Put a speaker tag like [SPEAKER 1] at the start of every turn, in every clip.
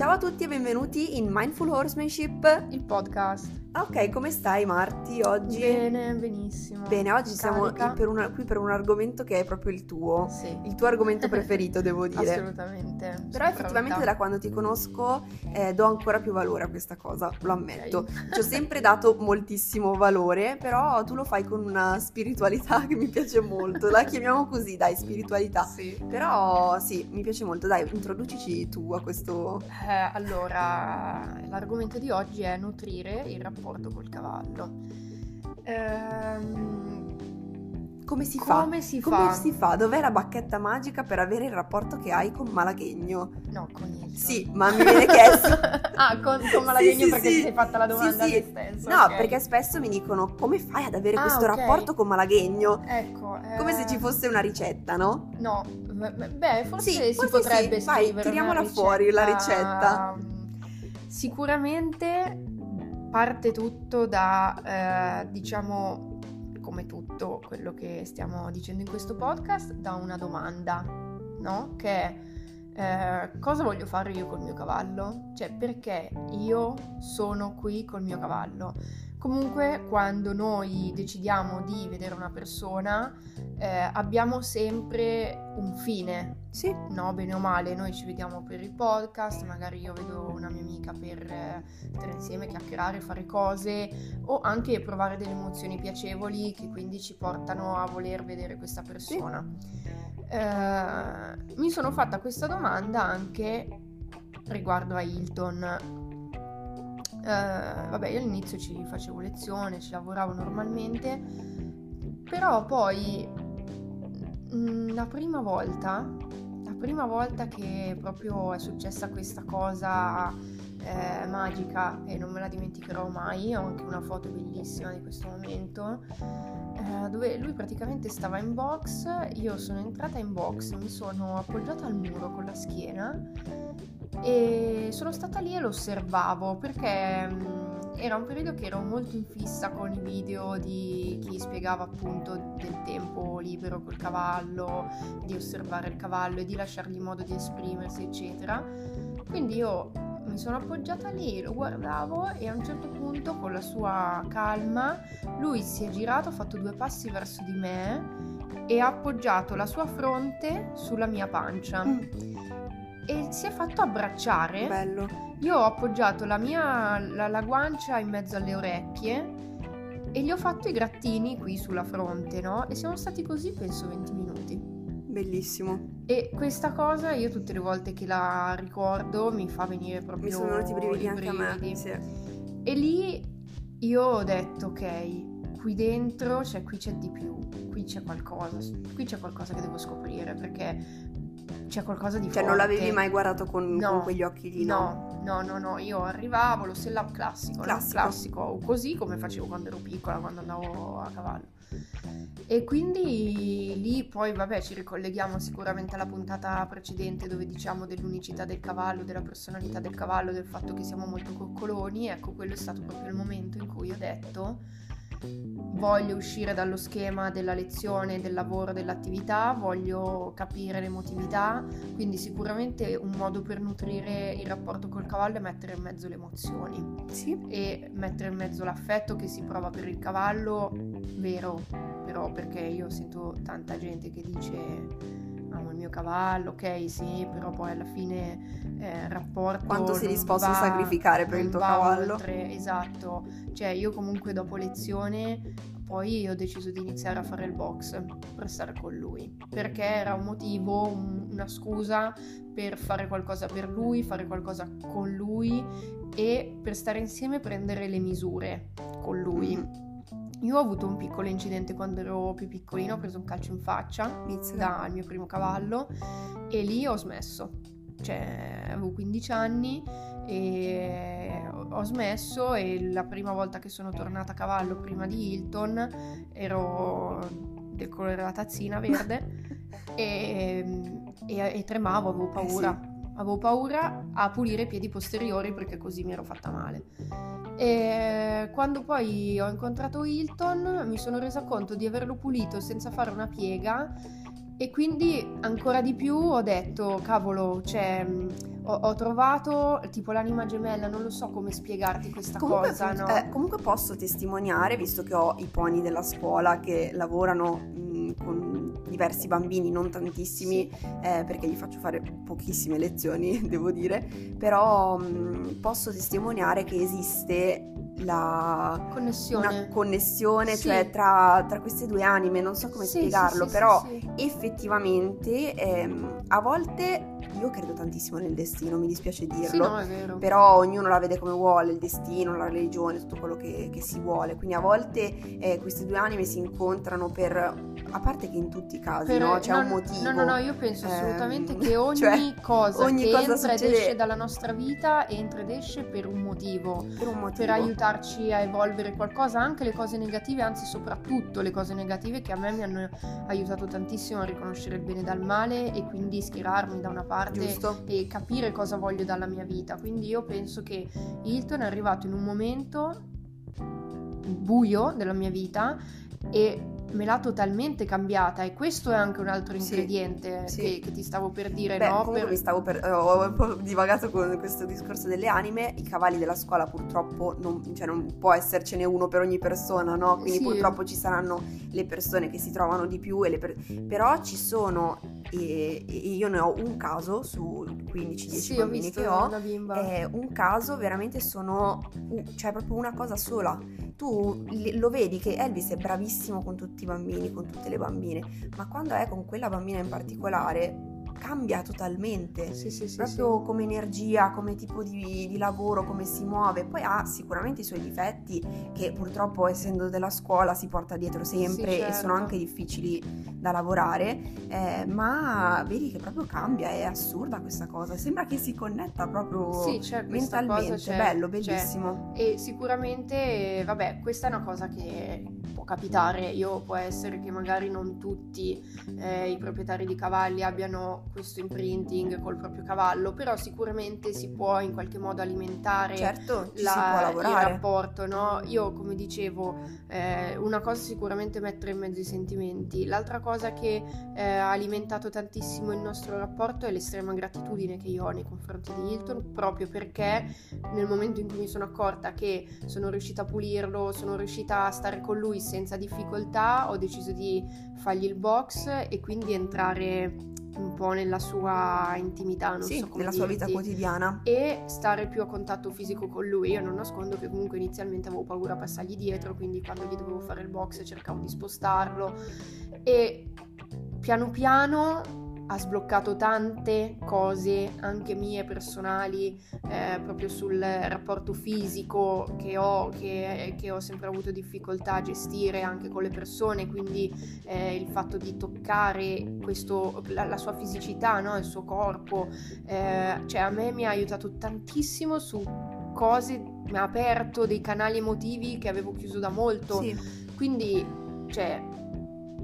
[SPEAKER 1] Ciao a tutti e benvenuti in Mindful Horsemanship.
[SPEAKER 2] il podcast.
[SPEAKER 1] Ok, come stai Marti oggi?
[SPEAKER 2] Bene, benissimo.
[SPEAKER 1] Bene, oggi siamo
[SPEAKER 2] Carica?
[SPEAKER 1] per una- qui per un argomento che è proprio il tuo.
[SPEAKER 2] Sì.
[SPEAKER 1] Il tuo argomento preferito, devo dire.
[SPEAKER 2] Assolutamente.
[SPEAKER 1] Però effettivamente da quando ti conosco eh, do ancora più valore a questa cosa, lo ammetto.
[SPEAKER 2] Ok.
[SPEAKER 1] Ci ho sempre dato moltissimo valore, però tu lo fai con una spiritualità che mi piace molto. La chiamiamo così, dai, spiritualità.
[SPEAKER 2] Sì.
[SPEAKER 1] Però sì, mi piace molto. Dai, introducici tu a questo...
[SPEAKER 2] Eh, allora, l'argomento di oggi è nutrire il rapporto col cavallo. Ehm,
[SPEAKER 1] Come si fa?
[SPEAKER 2] come si
[SPEAKER 1] Come
[SPEAKER 2] fa?
[SPEAKER 1] si fa? Dov'è la bacchetta magica per avere il rapporto che hai con Malaghegno?
[SPEAKER 2] No, con il
[SPEAKER 1] Sì, ma mi viene chiesto.
[SPEAKER 2] ah, con, con Malaghegno
[SPEAKER 1] Sì, sì,
[SPEAKER 2] perché
[SPEAKER 1] sì.
[SPEAKER 2] ti sei fatta la domanda
[SPEAKER 1] Sì, sì.
[SPEAKER 2] te stesso.
[SPEAKER 1] No,
[SPEAKER 2] ok.
[SPEAKER 1] perché spesso mi dicono come fai ad avere
[SPEAKER 2] Ah,
[SPEAKER 1] questo
[SPEAKER 2] ok.
[SPEAKER 1] rapporto con Malaghegno?
[SPEAKER 2] Ecco.
[SPEAKER 1] Come se
[SPEAKER 2] eh,
[SPEAKER 1] ci fosse una ricetta, no?
[SPEAKER 2] No, beh, forse
[SPEAKER 1] Sì,
[SPEAKER 2] si
[SPEAKER 1] forse
[SPEAKER 2] potrebbe
[SPEAKER 1] sì. Vai,
[SPEAKER 2] scrivere
[SPEAKER 1] tiriamola
[SPEAKER 2] una
[SPEAKER 1] fuori la ricetta.
[SPEAKER 2] Sicuramente parte tutto da, eh, diciamo, come tutto quello che stiamo dicendo in questo podcast, da una domanda, no? Che è eh, cosa voglio fare io col mio cavallo? Cioè, perché io sono qui col mio cavallo? Comunque, quando noi decidiamo di vedere una persona, eh, abbiamo sempre un fine,
[SPEAKER 1] Sì.
[SPEAKER 2] no? Bene o male, noi ci vediamo per il podcast, magari io vedo una mia amica per eh, stare insieme, chiacchierare, fare cose o anche provare delle emozioni piacevoli che quindi ci portano a voler vedere questa persona. Eh, mi sono fatta questa domanda anche riguardo a Hilton. Eh, vabbè, io all'inizio ci facevo lezione, ci lavoravo normalmente, però poi mm, la prima volta, la prima volta che proprio è successa questa cosa eh, magica e non me la dimenticherò mai, ho anche una foto bellissima di questo momento, eh, dove lui praticamente stava in box, io sono entrata in box, mi sono appoggiata al muro con la schiena e sono stata lì e lo osservavo perché era un periodo che ero molto in fissa con i video di chi spiegava appunto del tempo libero col cavallo, di osservare il cavallo e di lasciargli modo di esprimersi, eccetera. Quindi io mi sono appoggiata lì, lo guardavo e a un certo punto con la sua calma lui si è girato, ha fatto due passi verso di me e ha appoggiato la sua fronte sulla mia pancia
[SPEAKER 1] Mm,
[SPEAKER 2] e si è fatto abbracciare.
[SPEAKER 1] bello.
[SPEAKER 2] Io ho appoggiato la mia la, la guancia in mezzo alle orecchie e gli ho fatto i grattini qui sulla fronte, no? E siamo stati così penso 20 minuti.
[SPEAKER 1] Bellissimo.
[SPEAKER 2] E questa cosa io tutte le volte che la ricordo mi fa venire proprio
[SPEAKER 1] Mi sono venuti i brividi anche a me. Sì.
[SPEAKER 2] E lì io ho detto ok, qui dentro, cioè qui c'è di più, qui c'è qualcosa, qui c'è qualcosa che devo scoprire perché c'è qualcosa di
[SPEAKER 1] Cioè
[SPEAKER 2] forte.
[SPEAKER 1] non l'avevi mai guardato con,
[SPEAKER 2] No,
[SPEAKER 1] con quegli occhi lì, no?
[SPEAKER 2] No, no, no, io arrivavo, lo sellavo classico, no?
[SPEAKER 1] Classico.
[SPEAKER 2] classico, così come facevo quando ero piccola, quando andavo a cavallo. E quindi lì poi, vabbè, ci ricolleghiamo sicuramente alla puntata precedente dove diciamo dell'unicità del cavallo, della personalità del cavallo, del fatto che siamo molto coccoloni. Ecco, quello è stato proprio il momento in cui ho detto voglio uscire dallo schema della lezione, del lavoro, dell'attività, voglio capire l'emotività, quindi sicuramente un modo per nutrire il rapporto col cavallo è mettere in mezzo le emozioni
[SPEAKER 1] Sì.
[SPEAKER 2] e mettere in mezzo l'affetto che si prova per il cavallo, vero, però perché io sento tanta gente che dice amo il mio cavallo, ok sì, però poi alla fine eh, rapporto...
[SPEAKER 1] Quanto sei disposto a
[SPEAKER 2] va-
[SPEAKER 1] sacrificare per il tuo
[SPEAKER 2] va
[SPEAKER 1] cavallo?
[SPEAKER 2] oltre, esatto, cioè io comunque dopo lezione poi ho deciso di iniziare a fare il box per stare con lui, perché era un motivo, un- una scusa per fare qualcosa per lui, fare qualcosa con lui e per stare insieme e prendere le misure con lui. Io ho avuto un piccolo incidente quando ero più piccolino, ho preso un calcio in faccia
[SPEAKER 1] Mizzica.
[SPEAKER 2] dal mio primo cavallo e lì ho smesso. Cioè, avevo 15 anni e ho smesso e la prima volta che sono tornata a cavallo prima di Hilton ero del colore della tazzina verde e, e- e tremavo, avevo paura. Avevo paura a pulire i piedi posteriori perché così mi ero fatta male. E quando poi ho incontrato Hilton mi sono resa conto di averlo pulito senza fare una piega e quindi ancora di più ho detto, cavolo, cioè, mh, ho ho, trovato tipo l'anima gemella, non lo so come spiegarti questa
[SPEAKER 1] Comunque,
[SPEAKER 2] cosa, no?
[SPEAKER 1] eh, comunque posso testimoniare, visto che ho i poni della scuola che lavorano mh, con diversi bambini, non tantissimi, eh, perché gli faccio fare pochissime lezioni, devo dire, però mh, posso testimoniare che esiste la
[SPEAKER 2] Connessione.
[SPEAKER 1] connessione,
[SPEAKER 2] Sì.
[SPEAKER 1] cioè tra, tra queste due anime, non so come
[SPEAKER 2] Sì,
[SPEAKER 1] spiegarlo,
[SPEAKER 2] sì,
[SPEAKER 1] però effettivamente ehm, a volte io credo tantissimo nel destino, mi dispiace dirlo.
[SPEAKER 2] No.
[SPEAKER 1] Però ognuno la vede come vuole, il destino, la religione, tutto quello che, che si vuole. Quindi a volte eh, queste due anime si incontrano per, a parte che in tutti i casi,
[SPEAKER 2] Per-
[SPEAKER 1] no? C'è
[SPEAKER 2] no,
[SPEAKER 1] un motivo.
[SPEAKER 2] No, no, no, io penso
[SPEAKER 1] Ehm,
[SPEAKER 2] assolutamente che ogni
[SPEAKER 1] cioè,
[SPEAKER 2] cosa
[SPEAKER 1] ogni
[SPEAKER 2] che
[SPEAKER 1] cosa
[SPEAKER 2] entra ed
[SPEAKER 1] succede-
[SPEAKER 2] esce dalla nostra vita entra ed esce per un motivo.
[SPEAKER 1] per un motivo.
[SPEAKER 2] Per aiutarci a evolvere qualcosa, anche le cose negative, anzi soprattutto le cose negative che a me mi hanno aiutato tantissimo a riconoscere il bene dal male e quindi schierarmi da una parte
[SPEAKER 1] Giusto?
[SPEAKER 2] e capire cosa voglio dalla mia vita. Quindi io penso che Hilton è arrivato in un momento buio della mia vita e me l'ha totalmente cambiata e questo è anche un altro
[SPEAKER 1] Sì,
[SPEAKER 2] ingrediente
[SPEAKER 1] sì.
[SPEAKER 2] Che, che ti stavo per dire,
[SPEAKER 1] Beh,
[SPEAKER 2] no?
[SPEAKER 1] comunque
[SPEAKER 2] Per-
[SPEAKER 1] mi stavo per, eh, ho un po' divagato con questo discorso delle anime. I cavalli della scuola purtroppo non, cioè non può essercene uno per ogni persona, no? Quindi
[SPEAKER 2] Sì.
[SPEAKER 1] purtroppo ci saranno le persone che si trovano di più, e le per- però ci sono, e, io ne ho un caso su 15-10
[SPEAKER 2] Sì, ho
[SPEAKER 1] bambini
[SPEAKER 2] visto
[SPEAKER 1] che ho. È un caso veramente sono, cioè proprio una cosa sola. Tu lo vedi che Elvis è bravissimo con tutti i bambini, con tutte le bambine, ma quando è con quella bambina in particolare cambia totalmente.
[SPEAKER 2] Sì, sì, sì,
[SPEAKER 1] Proprio come energia, come tipo di, di lavoro, come si muove. Poi ha sicuramente i suoi difetti che purtroppo essendo della scuola si porta dietro sempre
[SPEAKER 2] Sì,
[SPEAKER 1] e sono
[SPEAKER 2] certo.
[SPEAKER 1] anche difficili da lavorare, eh, ma vedi che proprio cambia, è assurda questa cosa. Sembra che si connetta proprio
[SPEAKER 2] Sì, c'è
[SPEAKER 1] mentalmente,
[SPEAKER 2] cosa, c'è,
[SPEAKER 1] bello,
[SPEAKER 2] c'è.
[SPEAKER 1] bellissimo.
[SPEAKER 2] E sicuramente, vabbè, questa è una cosa che può capitare. Io può essere che magari non tutti eh, i proprietari di cavalli abbiano questo imprinting col proprio cavallo, però sicuramente si può in qualche modo alimentare
[SPEAKER 1] Certo,
[SPEAKER 2] la- il rapporto, no? Io, come dicevo, eh, una cosa sicuramente mettere in mezzo i sentimenti, l'altra cosa che eh, ha alimentato tantissimo il nostro rapporto è l'estrema gratitudine che io ho nei confronti di Hilton, proprio perché nel momento in cui mi sono accorta che sono riuscita a pulirlo, sono riuscita a stare con lui senza difficoltà, ho deciso di fargli il box e quindi entrare un po' nella sua intimità, non
[SPEAKER 1] sì,
[SPEAKER 2] so
[SPEAKER 1] nella sua vita
[SPEAKER 2] dirti
[SPEAKER 1] quotidiana.
[SPEAKER 2] e stare più a contatto fisico con lui. Io non nascondo che comunque inizialmente avevo paura a passargli dietro, quindi quando gli dovevo fare il box cercavo di spostarlo e piano piano ha sbloccato tante cose, anche mie personali, eh, proprio sul rapporto fisico che ho, che, che ho sempre avuto difficoltà a gestire anche con le persone, quindi eh, il fatto di toccare questo, la, la sua fisicità, no? il suo corpo, eh, cioè a me mi ha aiutato tantissimo su cose, mi ha aperto dei canali emotivi che avevo chiuso da molto.
[SPEAKER 1] Sì.
[SPEAKER 2] Quindi, cioè,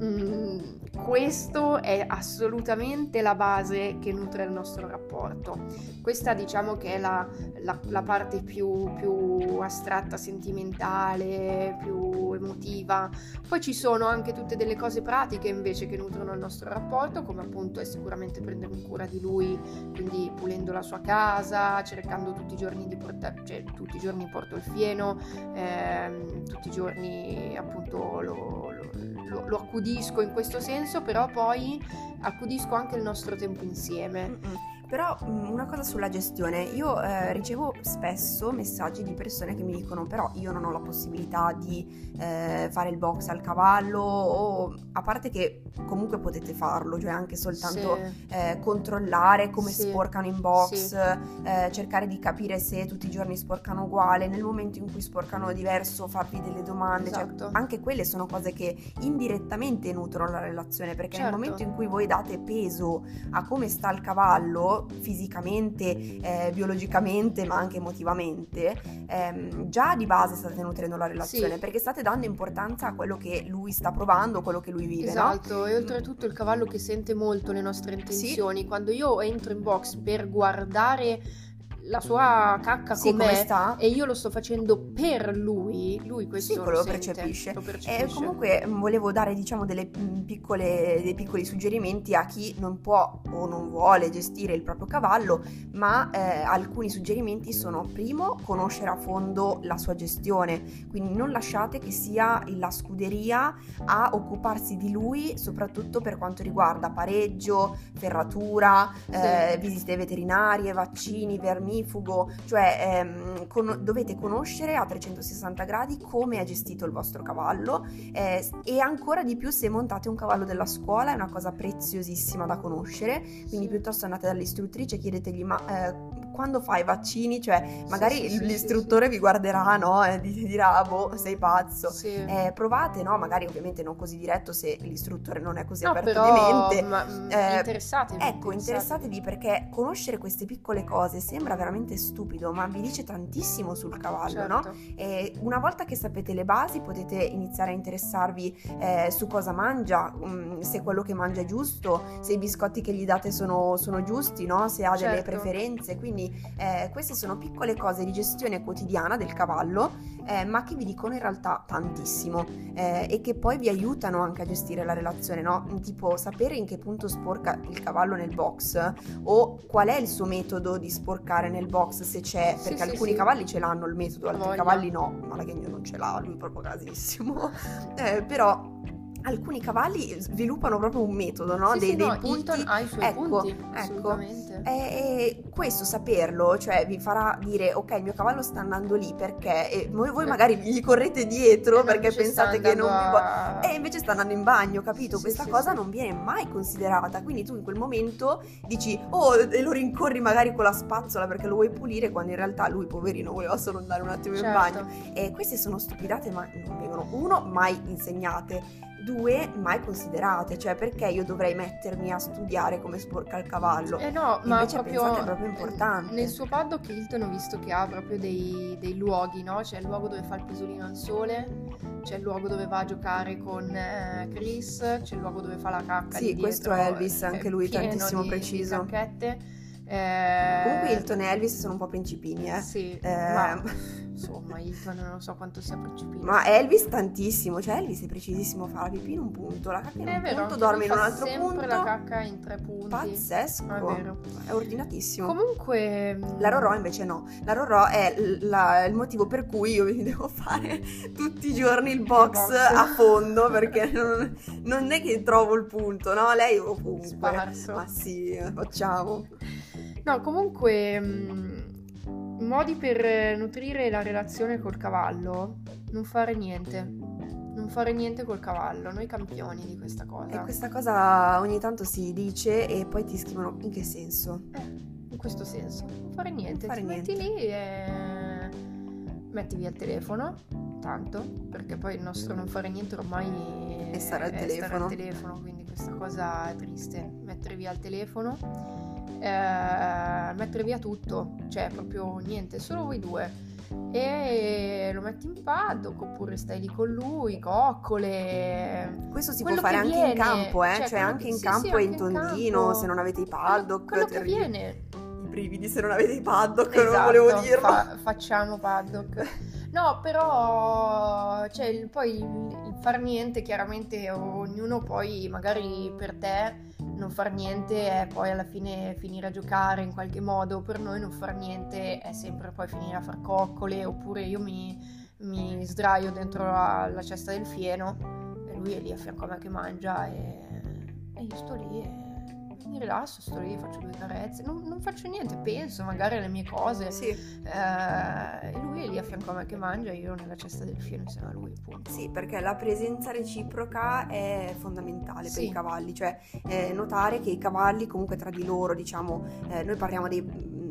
[SPEAKER 2] mm, questo è assolutamente la base che nutre il nostro rapporto. Questa diciamo che è la, la- la parte più, più astratta, sentimentale, più emotiva. Poi ci sono anche tutte delle cose pratiche invece che nutrono il nostro rapporto, come appunto è sicuramente prendere cura di lui, quindi pulendo la sua casa, cercando tutti i giorni di portare, cioè tutti i giorni porto il fieno, ehm, tutti i giorni appunto lo, lo- lo- accudisco in questo senso, però poi accudisco anche il nostro tempo insieme.
[SPEAKER 1] Mm-mm. Però mm, una cosa sulla gestione, io eh, ricevo spesso messaggi di persone che mi dicono però io non ho la possibilità di eh, fare il box al cavallo o a parte che comunque potete farlo, cioè anche soltanto
[SPEAKER 2] Sì.
[SPEAKER 1] eh, controllare come
[SPEAKER 2] Sì.
[SPEAKER 1] sporcano in box,
[SPEAKER 2] Sì.
[SPEAKER 1] eh, cercare di capire se tutti i giorni sporcano uguale, nel momento in cui sporcano diverso farvi delle domande, cioè,
[SPEAKER 2] Esatto.
[SPEAKER 1] anche quelle sono cose che indirettamente nutrono la relazione perché nel
[SPEAKER 2] Certo.
[SPEAKER 1] momento in cui voi date peso a come sta il cavallo fisicamente, eh, biologicamente ma anche emotivamente, ehm, già di base state nutrendo la relazione
[SPEAKER 2] Sì.
[SPEAKER 1] perché state dando importanza a quello che lui sta provando, quello che lui vive, no?
[SPEAKER 2] Esatto, e oltretutto il cavallo che sente molto le nostre intenzioni. Quando io entro in box per guardare la sua cacca
[SPEAKER 1] Sì, come sta?
[SPEAKER 2] e io lo sto facendo per lui, lui questo
[SPEAKER 1] Sì,
[SPEAKER 2] lo,
[SPEAKER 1] lo
[SPEAKER 2] sente,
[SPEAKER 1] percepisce.
[SPEAKER 2] lo
[SPEAKER 1] E
[SPEAKER 2] percepisce.
[SPEAKER 1] comunque mh, volevo dare diciamo delle mh, piccole, dei piccoli suggerimenti a chi non può o non vuole gestire il proprio cavallo, ma eh, alcuni suggerimenti sono primo conoscere a fondo la sua gestione, quindi non lasciate che sia la scuderia a occuparsi di lui, soprattutto per quanto riguarda pareggio, ferratura,
[SPEAKER 2] Sì.
[SPEAKER 1] eh, visite veterinarie, vaccini, vermifugo, cioè ehm, con- dovete conoscere a 360 gradi come è gestito il vostro cavallo eh, e ancora di più se montate un cavallo della scuola è una cosa preziosissima da conoscere, quindi piuttosto andate dall'istruttrice e chiedetegli ma eh, quando fai i vaccini, cioè magari
[SPEAKER 2] sì, sì,
[SPEAKER 1] l'istruttore vi guarderà no? e di- dirà boh sei pazzo. Eh, provate, no? Magari ovviamente non così diretto se l'istruttore non è così
[SPEAKER 2] no,
[SPEAKER 1] aperto
[SPEAKER 2] però
[SPEAKER 1] di mente.
[SPEAKER 2] ma, mm,
[SPEAKER 1] Eh,
[SPEAKER 2] interessatevi.
[SPEAKER 1] Ecco, interessatevi perché conoscere queste piccole cose sembra veramente stupido, ma vi dice tantissimo sul cavallo, no?
[SPEAKER 2] Certo.
[SPEAKER 1] E una volta che sapete le basi potete iniziare a interessarvi eh, su cosa mangia, mm, se quello che mangia è giusto, se i biscotti che gli date sono, sono giusti, no? se ha delle
[SPEAKER 2] Certo.
[SPEAKER 1] preferenze. Quindi eh, queste sono piccole cose di gestione quotidiana del cavallo, eh, ma che vi dicono in realtà tantissimo eh, e che poi vi aiutano anche a gestire la relazione, no? Tipo sapere in che punto sporca il cavallo nel box o qual è il suo metodo di sporcare nel box se c'è,
[SPEAKER 2] Sì,
[SPEAKER 1] perché
[SPEAKER 2] sì,
[SPEAKER 1] alcuni
[SPEAKER 2] sì.
[SPEAKER 1] cavalli ce l'hanno il metodo, altri
[SPEAKER 2] Voglia.
[SPEAKER 1] cavalli no, ma la Ghegno non ce l'ha, lui proprio casissimo. Eh, però alcuni cavalli sviluppano proprio un metodo, no?
[SPEAKER 2] Sì,
[SPEAKER 1] dei,
[SPEAKER 2] sì,
[SPEAKER 1] dei
[SPEAKER 2] no,
[SPEAKER 1] punti.
[SPEAKER 2] Hilton ha i suoi
[SPEAKER 1] ecco,
[SPEAKER 2] punti,
[SPEAKER 1] ecco.
[SPEAKER 2] assolutamente.
[SPEAKER 1] E, e questo saperlo, cioè vi farà dire ok, il mio cavallo sta andando lì perché e voi, voi magari gli correte dietro perché pensate che non vi
[SPEAKER 2] a-
[SPEAKER 1] E invece sta andando in bagno, capito?
[SPEAKER 2] Sì,
[SPEAKER 1] Questa cosa non viene mai considerata. Quindi tu in quel momento dici, oh, e lo rincorri magari con la spazzola perché lo vuoi pulire, quando in realtà lui, poverino, voleva solo andare un attimo in
[SPEAKER 2] Certo.
[SPEAKER 1] bagno. E queste sono stupidate, ma non vengono, uno, mai insegnate. Due, mai considerate, cioè perché io dovrei mettermi a studiare come sporca il cavallo?
[SPEAKER 2] Eh no, ma
[SPEAKER 1] Invece
[SPEAKER 2] proprio,
[SPEAKER 1] è proprio importante.
[SPEAKER 2] Nel suo paddock Hilton ho visto che ha proprio dei, dei luoghi, no? C'è il luogo dove fa il pisolino al sole, c'è il luogo dove va a giocare con eh, Chris, c'è il luogo dove fa la cacca
[SPEAKER 1] Sì, questo è Elvis,
[SPEAKER 2] è
[SPEAKER 1] anche lui tantissimo
[SPEAKER 2] di-
[SPEAKER 1] preciso.
[SPEAKER 2] Di. Eh,
[SPEAKER 1] Comunque Hilton e Elvis sono un po' principini, eh.
[SPEAKER 2] Sì,
[SPEAKER 1] Eh,
[SPEAKER 2] ma insomma Hilton non so quanto sia principino.
[SPEAKER 1] Ma Elvis tantissimo, cioè Elvis è precisissimo, fa la pipì in un punto, la cacca in
[SPEAKER 2] è
[SPEAKER 1] un
[SPEAKER 2] vero,
[SPEAKER 1] punto, dorme in un altro
[SPEAKER 2] sempre
[SPEAKER 1] punto.
[SPEAKER 2] la cacca in tre punti.
[SPEAKER 1] Pazzesco,
[SPEAKER 2] È vero.
[SPEAKER 1] è ordinatissimo.
[SPEAKER 2] Comunque
[SPEAKER 1] La Rorò invece no, la Rorò è la- il motivo per cui io mi devo fare tutti i giorni il box,
[SPEAKER 2] box.
[SPEAKER 1] a fondo perché non, non è che trovo il punto, no? Lei ovunque.
[SPEAKER 2] Sparso.
[SPEAKER 1] Ma sì, facciamo.
[SPEAKER 2] No, comunque, mh, modi per nutrire la relazione col cavallo, non fare niente. Non fare niente col cavallo, noi campioni di questa
[SPEAKER 1] E
[SPEAKER 2] cosa.
[SPEAKER 1] questa cosa ogni tanto si dice e poi ti scrivono in che senso?
[SPEAKER 2] Eh, in questo senso, non fare niente,
[SPEAKER 1] fare
[SPEAKER 2] ti
[SPEAKER 1] niente.
[SPEAKER 2] metti lì e metti via il telefono, tanto, perché poi il nostro non fare niente ormai
[SPEAKER 1] È stare al
[SPEAKER 2] è
[SPEAKER 1] telefono.
[SPEAKER 2] al telefono, quindi questa cosa è triste. Mettere via il telefono, eh, mettere via tutto, cioè proprio niente, solo voi due. E lo metti in paddock oppure stai lì con lui, coccole.
[SPEAKER 1] Questo si
[SPEAKER 2] Quello
[SPEAKER 1] può fare
[SPEAKER 2] che
[SPEAKER 1] anche in
[SPEAKER 2] viene,
[SPEAKER 1] campo, eh?
[SPEAKER 2] cioè
[SPEAKER 1] cioè,
[SPEAKER 2] quello
[SPEAKER 1] anche
[SPEAKER 2] che-
[SPEAKER 1] in
[SPEAKER 2] sì,
[SPEAKER 1] campo
[SPEAKER 2] sì,
[SPEAKER 1] e in
[SPEAKER 2] in
[SPEAKER 1] tondino,
[SPEAKER 2] campo.
[SPEAKER 1] se non avete i
[SPEAKER 2] Quello,
[SPEAKER 1] paddock.
[SPEAKER 2] quello che
[SPEAKER 1] terribile.
[SPEAKER 2] viene.
[SPEAKER 1] I brividi se non avete i paddock, non
[SPEAKER 2] Esatto,
[SPEAKER 1] volevo dirlo.
[SPEAKER 2] fa- facciamo paddock. No, però cioè, poi il, il far niente, chiaramente ognuno poi magari per te non far niente è poi alla fine finire a giocare in qualche modo, per noi non far niente è sempre poi finire a far coccole oppure io mi, mi sdraio dentro la, la cesta del fieno e lui è lì a fianco a me che mangia e, e io sto lì e mi rilasso, sto lì, faccio due carezze, non, non faccio niente, penso magari alle mie cose.
[SPEAKER 1] Sì,
[SPEAKER 2] Eh, e lui è lì a fianco a me che mangia io nella cesta del fieno insieme a lui, appunto.
[SPEAKER 1] sì, perché la presenza reciproca è fondamentale per
[SPEAKER 2] Sì.
[SPEAKER 1] i cavalli, cioè eh, notare che i cavalli comunque tra di loro, diciamo, eh, noi parliamo dei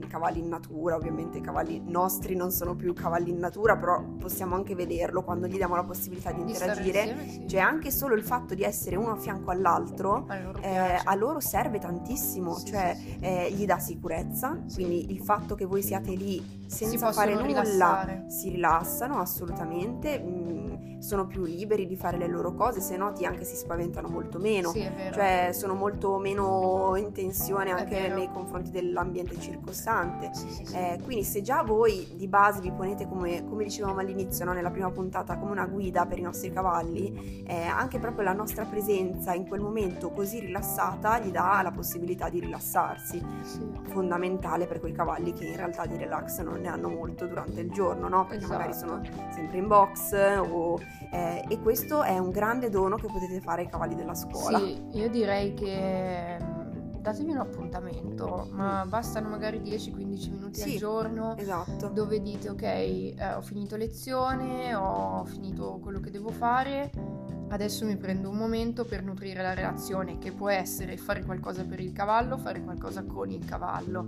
[SPEAKER 1] cavalli in natura, ovviamente i cavalli nostri non sono più cavalli in natura, però possiamo anche vederlo quando gli diamo la possibilità di
[SPEAKER 2] Di
[SPEAKER 1] interagire.
[SPEAKER 2] insieme, sì.
[SPEAKER 1] Cioè anche solo il fatto di essere uno a fianco all'altro
[SPEAKER 2] a loro
[SPEAKER 1] eh, a loro serve tantissimo,
[SPEAKER 2] Sì,
[SPEAKER 1] cioè
[SPEAKER 2] sì,
[SPEAKER 1] eh, gli dà sicurezza, quindi il fatto che voi siate lì senza fare nulla
[SPEAKER 2] rilassare.
[SPEAKER 1] si rilassano assolutamente, mm, mh, sono più liberi di fare le loro cose, se noti anche si spaventano molto meno,
[SPEAKER 2] Sì, è vero.
[SPEAKER 1] cioè sono molto meno in tensione anche nei confronti dell'ambiente circostante.
[SPEAKER 2] Sì, sì.
[SPEAKER 1] Eh, quindi se già voi di base vi ponete come, come dicevamo all'inizio, no, nella prima puntata, come una guida per i nostri cavalli, eh, anche proprio la nostra presenza in quel momento così rilassata gli dà la possibilità di rilassarsi, fondamentale per quei cavalli che in realtà di relax non ne hanno molto durante il giorno, no? perché magari sono
[SPEAKER 2] Esatto.
[SPEAKER 1] sempre in box o, eh, e questo è un grande dono che potete fare ai cavalli della scuola.
[SPEAKER 2] Sì, io direi che mm, datevi un appuntamento, ma bastano magari 10-15 minuti
[SPEAKER 1] Sì.
[SPEAKER 2] al giorno
[SPEAKER 1] Esatto.
[SPEAKER 2] dove dite ok, eh, ho finito lezione, ho finito quello che devo fare, adesso mi prendo un momento per nutrire la relazione che può essere fare qualcosa per il cavallo, fare qualcosa con il cavallo.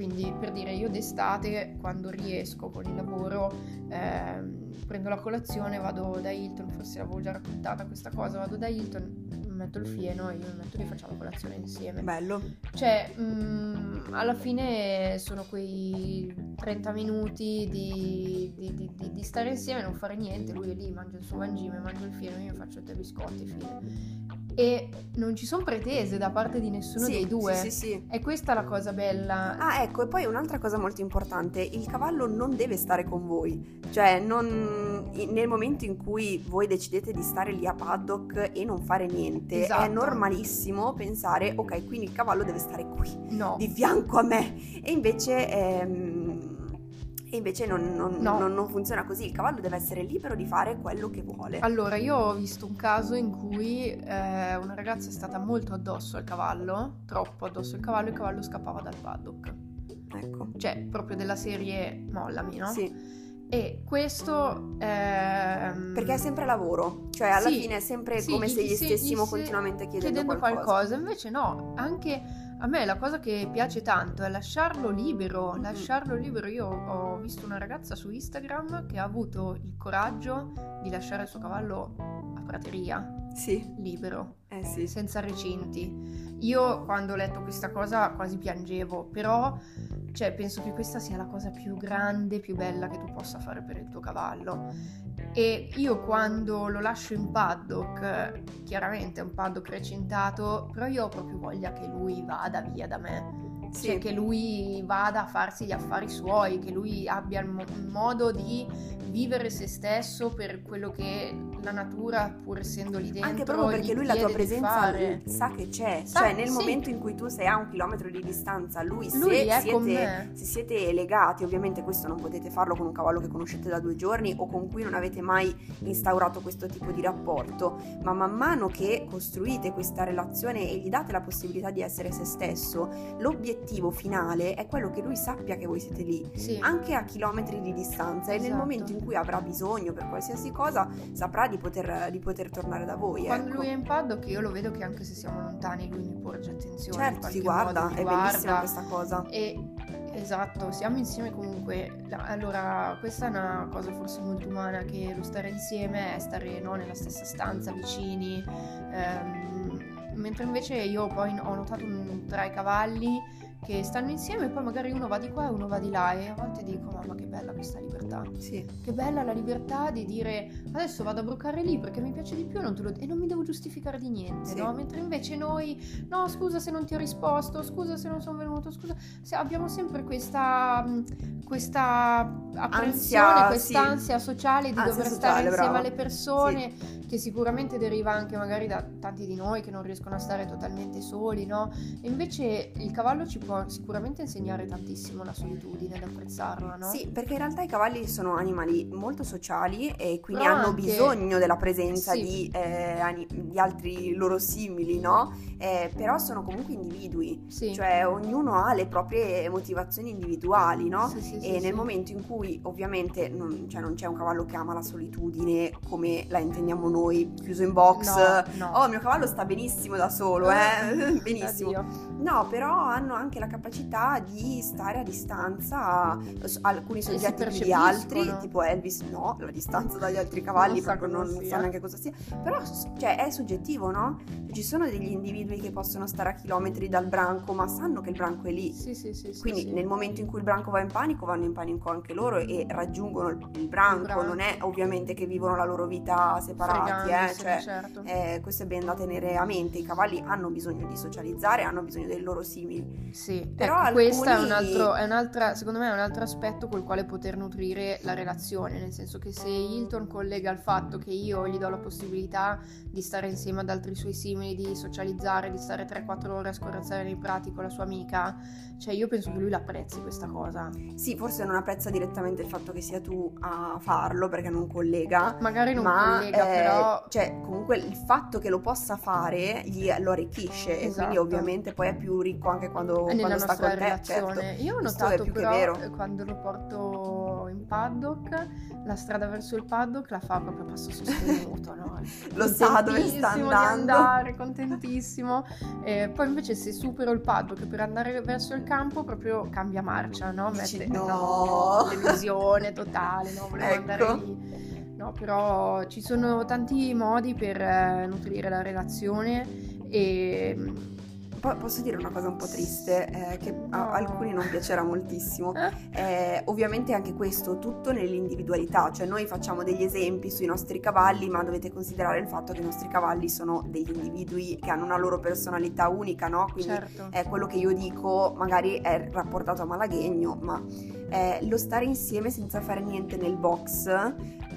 [SPEAKER 2] Quindi per dire io d'estate quando riesco con il lavoro ehm, prendo la colazione, vado da Hilton, forse l'avevo già raccontata questa cosa, vado da Hilton, metto il fieno e io mi metto lì e facciamo colazione insieme.
[SPEAKER 1] Bello.
[SPEAKER 2] Cioè, mm, alla fine sono quei 30 minuti di, di- di- di- stare insieme, non fare niente. Lui è lì, mangia il suo mangime, mangia il fieno, io faccio tre biscotti, fine. E non ci sono pretese da parte di nessuno
[SPEAKER 1] Sì,
[SPEAKER 2] dei due.
[SPEAKER 1] Sì, sì, sì.
[SPEAKER 2] E questa è la cosa bella.
[SPEAKER 1] Ah, ecco, e poi un'altra cosa molto importante, il cavallo non deve stare con voi, cioè non- nel momento in cui voi decidete di stare lì a paddock e non fare niente, è
[SPEAKER 2] Esatto.
[SPEAKER 1] normalissimo pensare, ok, quindi il cavallo deve stare qui,
[SPEAKER 2] No.
[SPEAKER 1] di fianco a me, e invece... ehm, e invece non, non-
[SPEAKER 2] No.
[SPEAKER 1] non- non funziona così, il cavallo deve essere libero di fare quello che vuole.
[SPEAKER 2] Allora, io ho visto un caso in cui eh, una ragazza è stata molto addosso al cavallo, troppo addosso al cavallo, e il cavallo scappava dal paddock.
[SPEAKER 1] Ecco.
[SPEAKER 2] Cioè, proprio della serie mollami, no?
[SPEAKER 1] Sì,
[SPEAKER 2] E questo... ehm,
[SPEAKER 1] perché è sempre lavoro, cioè alla
[SPEAKER 2] Sì,
[SPEAKER 1] fine è sempre
[SPEAKER 2] sì,
[SPEAKER 1] come
[SPEAKER 2] gli-
[SPEAKER 1] se gli stessimo
[SPEAKER 2] gli se-
[SPEAKER 1] continuamente chiedendo,
[SPEAKER 2] chiedendo
[SPEAKER 1] qualcosa.
[SPEAKER 2] qualcosa. Invece no, anche a me la cosa che piace tanto è lasciarlo libero, lasciarlo libero. Io ho visto una ragazza su Instagram che ha avuto il coraggio di lasciare il suo cavallo a prateria,
[SPEAKER 1] Sì,
[SPEAKER 2] libero,
[SPEAKER 1] eh sì.
[SPEAKER 2] senza recinti. Io quando ho letto questa cosa quasi piangevo, però cioè, penso che questa sia la cosa più grande, più bella che tu possa fare per il tuo cavallo. E io quando lo lascio in paddock, chiaramente è un paddock recintato, però io ho proprio voglia che lui vada via da me.
[SPEAKER 1] Sì.
[SPEAKER 2] Cioè che lui vada a farsi gli affari suoi, che lui abbia il mo- modo di vivere se stesso per quello che la natura, pur essendo lì dentro,
[SPEAKER 1] Anche proprio perché lui la tua presenza sa che c'è,
[SPEAKER 2] Sa-
[SPEAKER 1] cioè nel
[SPEAKER 2] sì.
[SPEAKER 1] momento in cui tu sei a un chilometro di distanza, lui,
[SPEAKER 2] Lui
[SPEAKER 1] se, siete, se siete legati, ovviamente questo non potete farlo con un cavallo che conoscete da due giorni o con cui non avete mai instaurato questo tipo di rapporto, ma man mano che costruite questa relazione e gli date la possibilità di essere se stesso, l'obiettivo finale è quello che lui sappia che voi siete lì.
[SPEAKER 2] Sì.
[SPEAKER 1] Anche a chilometri di distanza e nel
[SPEAKER 2] Esatto.
[SPEAKER 1] momento in cui avrà bisogno per qualsiasi cosa saprà di poter, di poter tornare da voi.
[SPEAKER 2] Quando
[SPEAKER 1] ecco.
[SPEAKER 2] lui è in paddock io lo vedo che anche se siamo lontani lui mi porge attenzione.
[SPEAKER 1] Certo, ti guarda,
[SPEAKER 2] modo, mi
[SPEAKER 1] è bellissima
[SPEAKER 2] guarda.
[SPEAKER 1] questa cosa.
[SPEAKER 2] E esatto, siamo insieme comunque. Allora, questa è una cosa forse molto umana che lo stare insieme è stare no, nella stessa stanza, vicini. ehm, mentre invece io poi ho notato un- tra i cavalli che stanno insieme e poi magari uno va di qua e uno va di là e a volte dico mamma che bella questa libertà.
[SPEAKER 1] Sì.
[SPEAKER 2] Che bella la libertà di dire adesso vado a brucare lì perché mi piace di più non te lo- e non mi devo giustificare di niente,
[SPEAKER 1] Sì.
[SPEAKER 2] no? Mentre invece noi, no scusa se non ti ho risposto, scusa se non sono venuto, scusa, se abbiamo sempre questa, questa apprensione,
[SPEAKER 1] Ansia,
[SPEAKER 2] quest'ansia sociale di
[SPEAKER 1] Ansia
[SPEAKER 2] dover
[SPEAKER 1] sociale,
[SPEAKER 2] stare insieme
[SPEAKER 1] brava.
[SPEAKER 2] alle persone, che sicuramente deriva anche magari da tanti di noi che non riescono a stare totalmente soli, no? E invece il cavallo ci può sicuramente insegnare tantissimo la solitudine, ad apprezzarla, no?
[SPEAKER 1] Sì, perché in realtà i cavalli sono animali molto sociali e quindi
[SPEAKER 2] Però
[SPEAKER 1] hanno
[SPEAKER 2] anche-
[SPEAKER 1] bisogno della presenza
[SPEAKER 2] Sì.
[SPEAKER 1] di, eh, ani- di altri loro simili, no? Eh, però sono comunque individui,
[SPEAKER 2] Sì.
[SPEAKER 1] cioè ognuno ha le proprie motivazioni individuali, no?
[SPEAKER 2] Sì, sì,
[SPEAKER 1] E
[SPEAKER 2] sì,
[SPEAKER 1] nel
[SPEAKER 2] sì.
[SPEAKER 1] momento in cui ovviamente non, cioè, non c'è un cavallo che ama la solitudine come la intendiamo noi, chiuso in box,
[SPEAKER 2] No, no.
[SPEAKER 1] oh il mio cavallo sta benissimo da solo, eh? benissimo.
[SPEAKER 2] Addio.
[SPEAKER 1] No, però hanno anche la capacità di stare a distanza alcuni soggetti più di altri, tipo Elvis no, la distanza dagli altri cavalli non proprio non sia. sa neanche cosa sia, però cioè, è soggettivo, no? Ci sono degli individui che possono stare a chilometri dal branco, ma sanno che il branco è lì.
[SPEAKER 2] Sì, sì, sì,
[SPEAKER 1] Quindi
[SPEAKER 2] sì,
[SPEAKER 1] nel momento in cui il branco va in panico, vanno in panico anche loro e raggiungono il, branco. branco. Non è ovviamente che vivono la loro vita separati, eh? cioè,
[SPEAKER 2] certo.
[SPEAKER 1] eh, questo è ben da tenere a mente. I cavalli hanno bisogno di socializzare, hanno bisogno dei loro simili.
[SPEAKER 2] Sì, però ecco, alcuni... questo è un altro, è un'altra, secondo me è un altro aspetto col quale poter nutrire la relazione, nel senso che se Hilton collega il fatto che io gli do la possibilità di stare insieme ad altri suoi simili, di socializzare, di stare 3-4 ore a scorrazzare nei prati con la sua amica, cioè io penso che lui l'apprezzi questa cosa.
[SPEAKER 1] Sì, forse non apprezza direttamente il fatto che sia tu a farlo perché non collega.
[SPEAKER 2] Magari non
[SPEAKER 1] ma,
[SPEAKER 2] collega,
[SPEAKER 1] eh,
[SPEAKER 2] però...
[SPEAKER 1] Cioè, comunque il fatto che lo possa fare gli, lo arricchisce esatto. e quindi esatto. ovviamente poi è più ricco anche quando, quando sta con te. Certo.
[SPEAKER 2] Io ho notato però quando lo porto in paddock, la strada verso il paddock la fa proprio a passo sostenuto, no?
[SPEAKER 1] lo sa dove sta andando.
[SPEAKER 2] andare, contentissimo. E poi invece se supero il paddock per andare verso il campo proprio cambia marcia, no?
[SPEAKER 1] Mette, no, no
[SPEAKER 2] delusione totale, no? Volevo ecco. andare lì. No, però ci sono tanti modi per eh, nutrire la relazione e
[SPEAKER 1] po- posso dire una cosa un po' triste eh, che a alcuni non piacerà moltissimo. Eh, ovviamente anche questo tutto nell'individualità, cioè noi facciamo degli esempi sui nostri cavalli, ma dovete considerare il fatto che i nostri cavalli sono degli individui che hanno una loro personalità unica, no? Quindi
[SPEAKER 2] certo.
[SPEAKER 1] eh, quello che io dico magari è rapportato a Malaghegno, ma eh, lo stare insieme senza fare niente nel box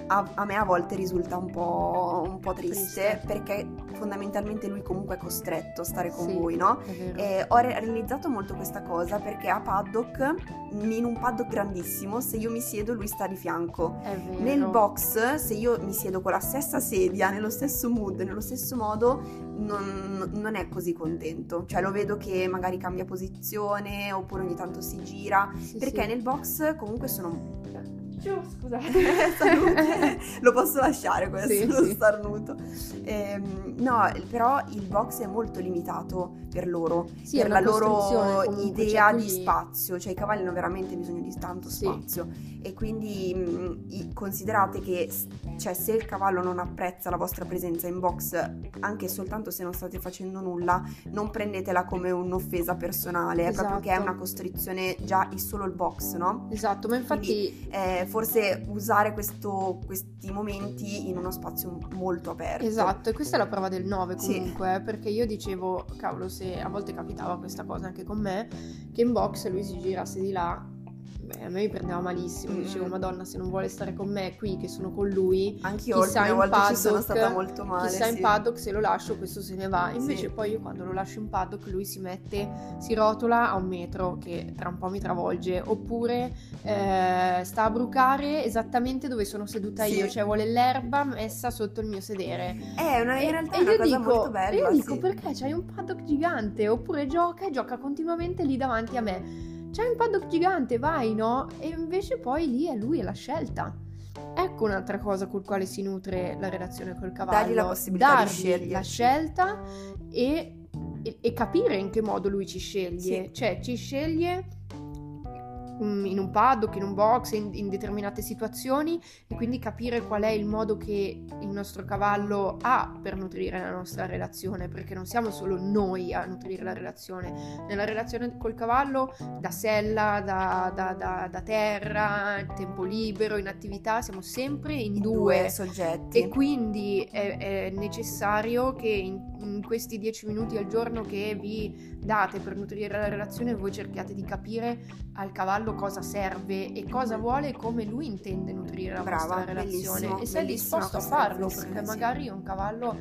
[SPEAKER 1] a, a me a volte risulta un po', un po triste, triste, perché fondamentalmente lui comunque è costretto a stare con
[SPEAKER 2] sì,
[SPEAKER 1] voi, no? E ho re- realizzato molto questa cosa perché a paddock, in un paddock grandissimo, se io mi siedo lui sta di fianco. Nel box, se io mi siedo con la stessa sedia, nello stesso mood, nello stesso modo, non, non è così contento. Cioè lo vedo che magari cambia posizione oppure ogni tanto si gira, sì, perché sì. nel box comunque sono
[SPEAKER 2] Giù, scusate.
[SPEAKER 1] lo posso lasciare questo,
[SPEAKER 2] sì,
[SPEAKER 1] lo
[SPEAKER 2] sì.
[SPEAKER 1] starnuto. Ehm, no, però il box è molto limitato per loro,
[SPEAKER 2] sì,
[SPEAKER 1] per la loro
[SPEAKER 2] comunque,
[SPEAKER 1] idea
[SPEAKER 2] cioè,
[SPEAKER 1] di spazio, cioè i cavalli hanno veramente bisogno di tanto spazio e quindi mh, considerate che cioè, se il cavallo non apprezza la vostra presenza in box, anche soltanto se non state facendo nulla, non prendetela come un'offesa personale,
[SPEAKER 2] esatto.
[SPEAKER 1] è proprio che è una esatto. costrizione già il solo il box, no?
[SPEAKER 2] Esatto, ma infatti...
[SPEAKER 1] Quindi, eh, forse usare questo, questi momenti in uno spazio molto aperto.
[SPEAKER 2] Esatto, e questa è la prova del 9 comunque, sì. Perché io dicevo, cavolo, se a volte capitava questa cosa anche con me, che in box lui si girasse di là Beh, a me mi prendeva malissimo, mm. dicevo Madonna se non vuole stare con me qui che sono con lui
[SPEAKER 1] Anch'io chissà in paddock, ci sono stata molto male
[SPEAKER 2] Chissà
[SPEAKER 1] sì.
[SPEAKER 2] in paddock se lo lascio questo se ne va Invece sì. poi io quando lo lascio in paddock lui si mette, si rotola a un metro che tra un po' mi travolge Oppure eh, sta a brucare esattamente dove sono seduta sì. io Cioè vuole l'erba messa sotto il mio sedere
[SPEAKER 1] È una, in realtà e, è una cosa
[SPEAKER 2] dico,
[SPEAKER 1] molto bella
[SPEAKER 2] E io dico perché c'hai un paddock gigante Oppure gioca e gioca continuamente lì davanti a me c'è un paddock gigante, vai, no? E invece poi lì è lui, è la scelta. Ecco un'altra cosa col quale si nutre la relazione col cavallo.
[SPEAKER 1] Dargli la possibilità
[SPEAKER 2] Dargli
[SPEAKER 1] di scegliere.
[SPEAKER 2] la scelta e, e, e, capire in che modo lui ci sceglie. Sì. Cioè, ci sceglie in un paddock, in un box, in, in, determinate situazioni e quindi capire qual è il modo che il nostro cavallo ha per nutrire la nostra relazione, perché non siamo solo noi a nutrire la relazione. Nella relazione col cavallo, da sella, da, da, da, da terra, tempo libero, in attività, siamo sempre in, due.
[SPEAKER 1] due. soggetti.
[SPEAKER 2] E quindi è, è necessario che in, in questi dieci minuti al giorno che vi date per nutrire la relazione voi cerchiate di capire al cavallo cosa serve e cosa vuole e come lui intende nutrire la
[SPEAKER 1] Brava,
[SPEAKER 2] vostra relazione. e se è disposto a farlo perché magari un cavallo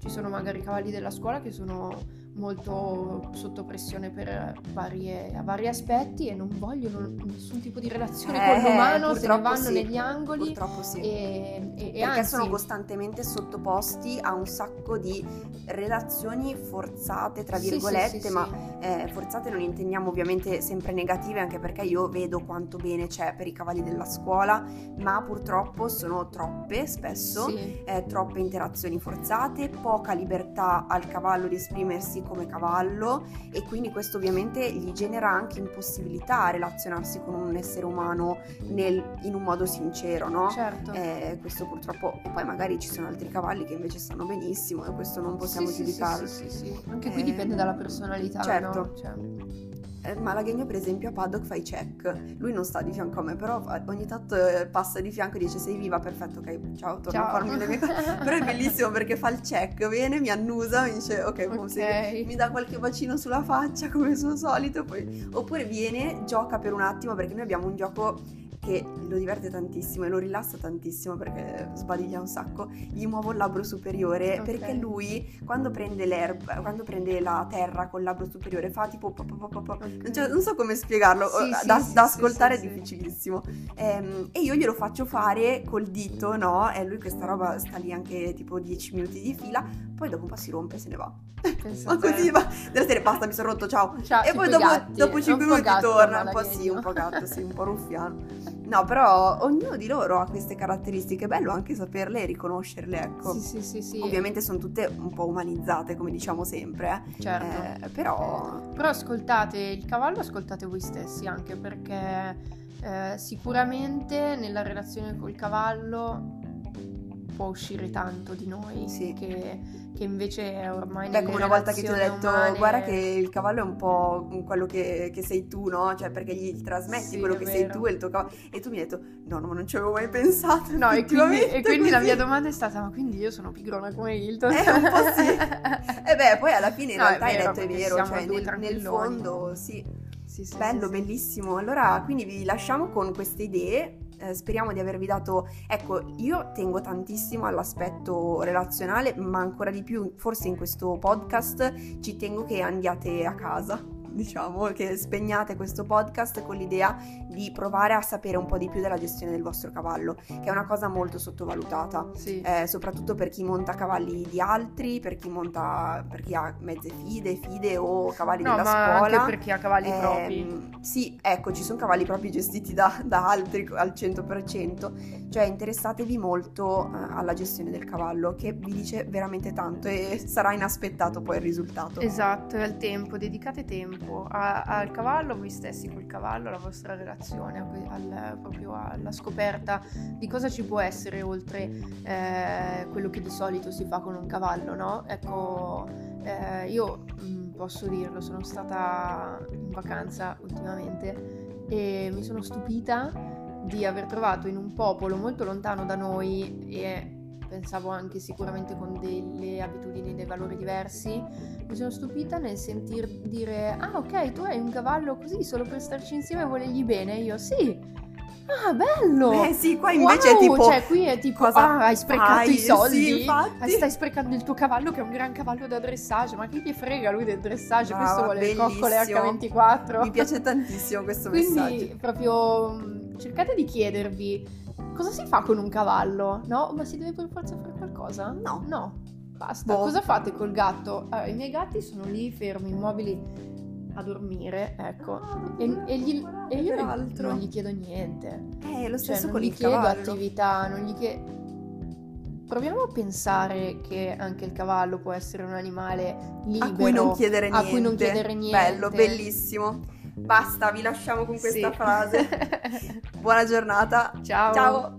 [SPEAKER 2] ci sono magari cavalli della scuola che sono molto sotto pressione per varie, vari aspetti e non vogliono nessun tipo di relazione
[SPEAKER 1] eh,
[SPEAKER 2] con l'umano, se ne vanno
[SPEAKER 1] sì.
[SPEAKER 2] negli angoli.
[SPEAKER 1] Purtroppo sì.
[SPEAKER 2] E, e,
[SPEAKER 1] Perché
[SPEAKER 2] anzi,
[SPEAKER 1] sono costantemente sottoposti a un sacco di relazioni forzate, tra virgolette,
[SPEAKER 2] sì, sì,
[SPEAKER 1] ma eh, forzate non intendiamo ovviamente sempre negative, anche perché io vedo quanto bene c'è per i cavalli della scuola, ma purtroppo sono troppe spesso, eh, troppe interazioni forzate, poca libertà al cavallo di esprimersi comportarsi come cavallo e quindi questo ovviamente gli genera anche impossibilità a relazionarsi con un essere umano nel, in un modo sincero, no?
[SPEAKER 2] Certo.
[SPEAKER 1] Eh, questo purtroppo, e poi magari ci sono altri cavalli che invece stanno benissimo e questo non possiamo
[SPEAKER 2] Sì,
[SPEAKER 1] giudicarlo.
[SPEAKER 2] Sì, sì, sì, sì. Anche qui
[SPEAKER 1] Eh,
[SPEAKER 2] dipende dalla personalità,
[SPEAKER 1] certo.
[SPEAKER 2] no? Cioè,
[SPEAKER 1] Malaghegno per esempio a paddock fa i check, lui non sta di fianco a me, però ogni tanto eh, passa di fianco e dice sei viva, perfetto, ok, ciao, torno a
[SPEAKER 2] ciao.
[SPEAKER 1] farmi le mie cose. Però è bellissimo perché fa il check, viene, mi annusa, mi dice ok, boh, sì,
[SPEAKER 2] Ok.
[SPEAKER 1] mi dà qualche bacino sulla faccia come suo solito, poi... oppure viene, gioca per un attimo perché noi abbiamo un gioco che lo diverte tantissimo e lo rilassa tantissimo perché sbadiglia un sacco, gli muovo il labbro superiore
[SPEAKER 2] Ok.
[SPEAKER 1] perché lui quando prende l'erba, quando prende la terra col labbro superiore fa tipo po- po- po- po- po-
[SPEAKER 2] Ok.
[SPEAKER 1] cioè, non so come spiegarlo,
[SPEAKER 2] Sì,
[SPEAKER 1] eh, da,
[SPEAKER 2] sì,
[SPEAKER 1] da
[SPEAKER 2] sì,
[SPEAKER 1] ascoltare è difficilissimo. Ehm, e io glielo faccio fare col dito, no? E lui questa roba sta lì anche tipo 10 minuti di fila, poi dopo un po' si rompe e se ne va. Ma così va, della serie basta, mi sono rotto, ciao.
[SPEAKER 2] Ciao,
[SPEAKER 1] e poi dopo,
[SPEAKER 2] gatti.
[SPEAKER 1] dopo
[SPEAKER 2] È
[SPEAKER 1] 5
[SPEAKER 2] un po'
[SPEAKER 1] minuti
[SPEAKER 2] gatto,
[SPEAKER 1] torna, un po' sì, un po' gatto, sì, un po' ruffiano. No, però ognuno di loro ha queste caratteristiche, è bello anche saperle e riconoscerle, ecco.
[SPEAKER 2] Sì, sì, sì, sì.
[SPEAKER 1] Ovviamente sono tutte un po' umanizzate, come diciamo sempre, eh.
[SPEAKER 2] Certo.
[SPEAKER 1] Eh, però
[SPEAKER 2] Però ascoltate il cavallo, ascoltate voi stessi anche perché eh, sicuramente nella relazione col cavallo può uscire tanto di noi
[SPEAKER 1] Sì.
[SPEAKER 2] che, che invece ormai
[SPEAKER 1] Beh, come una volta che ti ho detto,
[SPEAKER 2] umane-
[SPEAKER 1] guarda che il cavallo è un po' quello che, che sei tu, no? Cioè, perché gli trasmetti
[SPEAKER 2] Sì,
[SPEAKER 1] quello che sei tu e il tuo cavallo. E tu mi hai detto, no, no, ma non ci avevo mai pensato.
[SPEAKER 2] No, e quindi, e quindi la
[SPEAKER 1] così."
[SPEAKER 2] mia domanda è stata: ma quindi io sono pigrona come Hilton?
[SPEAKER 1] Eh, un po' sì. E beh, poi alla fine in
[SPEAKER 2] No,
[SPEAKER 1] realtà hai detto è vero, cioè nel, nel fondo sì,
[SPEAKER 2] Sì, sì,
[SPEAKER 1] bello,
[SPEAKER 2] sì,
[SPEAKER 1] bellissimo. Allora, quindi vi lasciamo con queste idee. eh, speriamo di avervi dato. Ecco, io tengo tantissimo all'aspetto relazionale, ma ancora di più, forse in questo podcast, ci tengo che andiate a casa. Diciamo che spegnate questo podcast con l'idea di provare a sapere un po' di più della gestione del vostro cavallo, che è una cosa molto sottovalutata
[SPEAKER 2] Sì.
[SPEAKER 1] eh, soprattutto per chi monta cavalli di altri, per chi monta per chi ha mezze fide, fide o cavalli
[SPEAKER 2] no,
[SPEAKER 1] della
[SPEAKER 2] ma
[SPEAKER 1] scuola.
[SPEAKER 2] anche per chi ha cavalli
[SPEAKER 1] Ehm,
[SPEAKER 2] propri.
[SPEAKER 1] Sì, ecco, ci sono cavalli propri gestiti da, da altri al 100%, cioè interessatevi molto eh, alla gestione del cavallo che vi dice veramente tanto e sarà inaspettato poi il risultato.
[SPEAKER 2] Esatto, è al tempo, dedicate tempo a- al cavallo, voi stessi col cavallo, alla vostra relazione, al- proprio alla scoperta di cosa ci può essere oltre eh, quello che di solito si fa con un cavallo, no? Ecco, eh, io mh, posso dirlo, sono stata in vacanza ultimamente e mi sono stupita di aver trovato in un popolo molto lontano da noi e pensavo anche sicuramente con delle abitudini e dei valori diversi, mi sono stupita nel sentir dire ah ok tu hai un cavallo così solo per starci insieme e volergli bene io sì ah bello
[SPEAKER 1] Eh sì, qua invece
[SPEAKER 2] Wow,
[SPEAKER 1] è tipo
[SPEAKER 2] cioè qui è tipo
[SPEAKER 1] cosa
[SPEAKER 2] ah hai sprecato
[SPEAKER 1] fai?
[SPEAKER 2] i soldi
[SPEAKER 1] Sì.
[SPEAKER 2] Ah, stai sprecando il tuo cavallo che è un gran cavallo da dressage ma chi gli frega lui del dressage
[SPEAKER 1] Brava,
[SPEAKER 2] questo vuole le coccole
[SPEAKER 1] bellissimo.
[SPEAKER 2] H24
[SPEAKER 1] mi piace tantissimo questo
[SPEAKER 2] quindi
[SPEAKER 1] messaggio.
[SPEAKER 2] proprio mh, cercate di chiedervi cosa si fa con un cavallo, no? Ma si deve per forza fare qualcosa?
[SPEAKER 1] No.
[SPEAKER 2] No, basta.
[SPEAKER 1] Boh.
[SPEAKER 2] Cosa fate col gatto? Allora, I miei gatti sono lì fermi, immobili a dormire, ecco. E, e gli- e io
[SPEAKER 1] Peraltro.
[SPEAKER 2] non gli chiedo niente.
[SPEAKER 1] Eh, lo
[SPEAKER 2] Cioè,
[SPEAKER 1] stesso
[SPEAKER 2] non
[SPEAKER 1] con
[SPEAKER 2] gli
[SPEAKER 1] il
[SPEAKER 2] chiedo
[SPEAKER 1] cavallo.
[SPEAKER 2] attività, non gli chiedo... Proviamo a pensare che anche il cavallo può essere un animale libero.
[SPEAKER 1] a cui non chiedere
[SPEAKER 2] a
[SPEAKER 1] niente.
[SPEAKER 2] cui non chiedere niente.
[SPEAKER 1] Bello, bellissimo. Basta, vi lasciamo con questa
[SPEAKER 2] Sì.
[SPEAKER 1] frase. Buona giornata.
[SPEAKER 2] Ciao.
[SPEAKER 1] Ciao.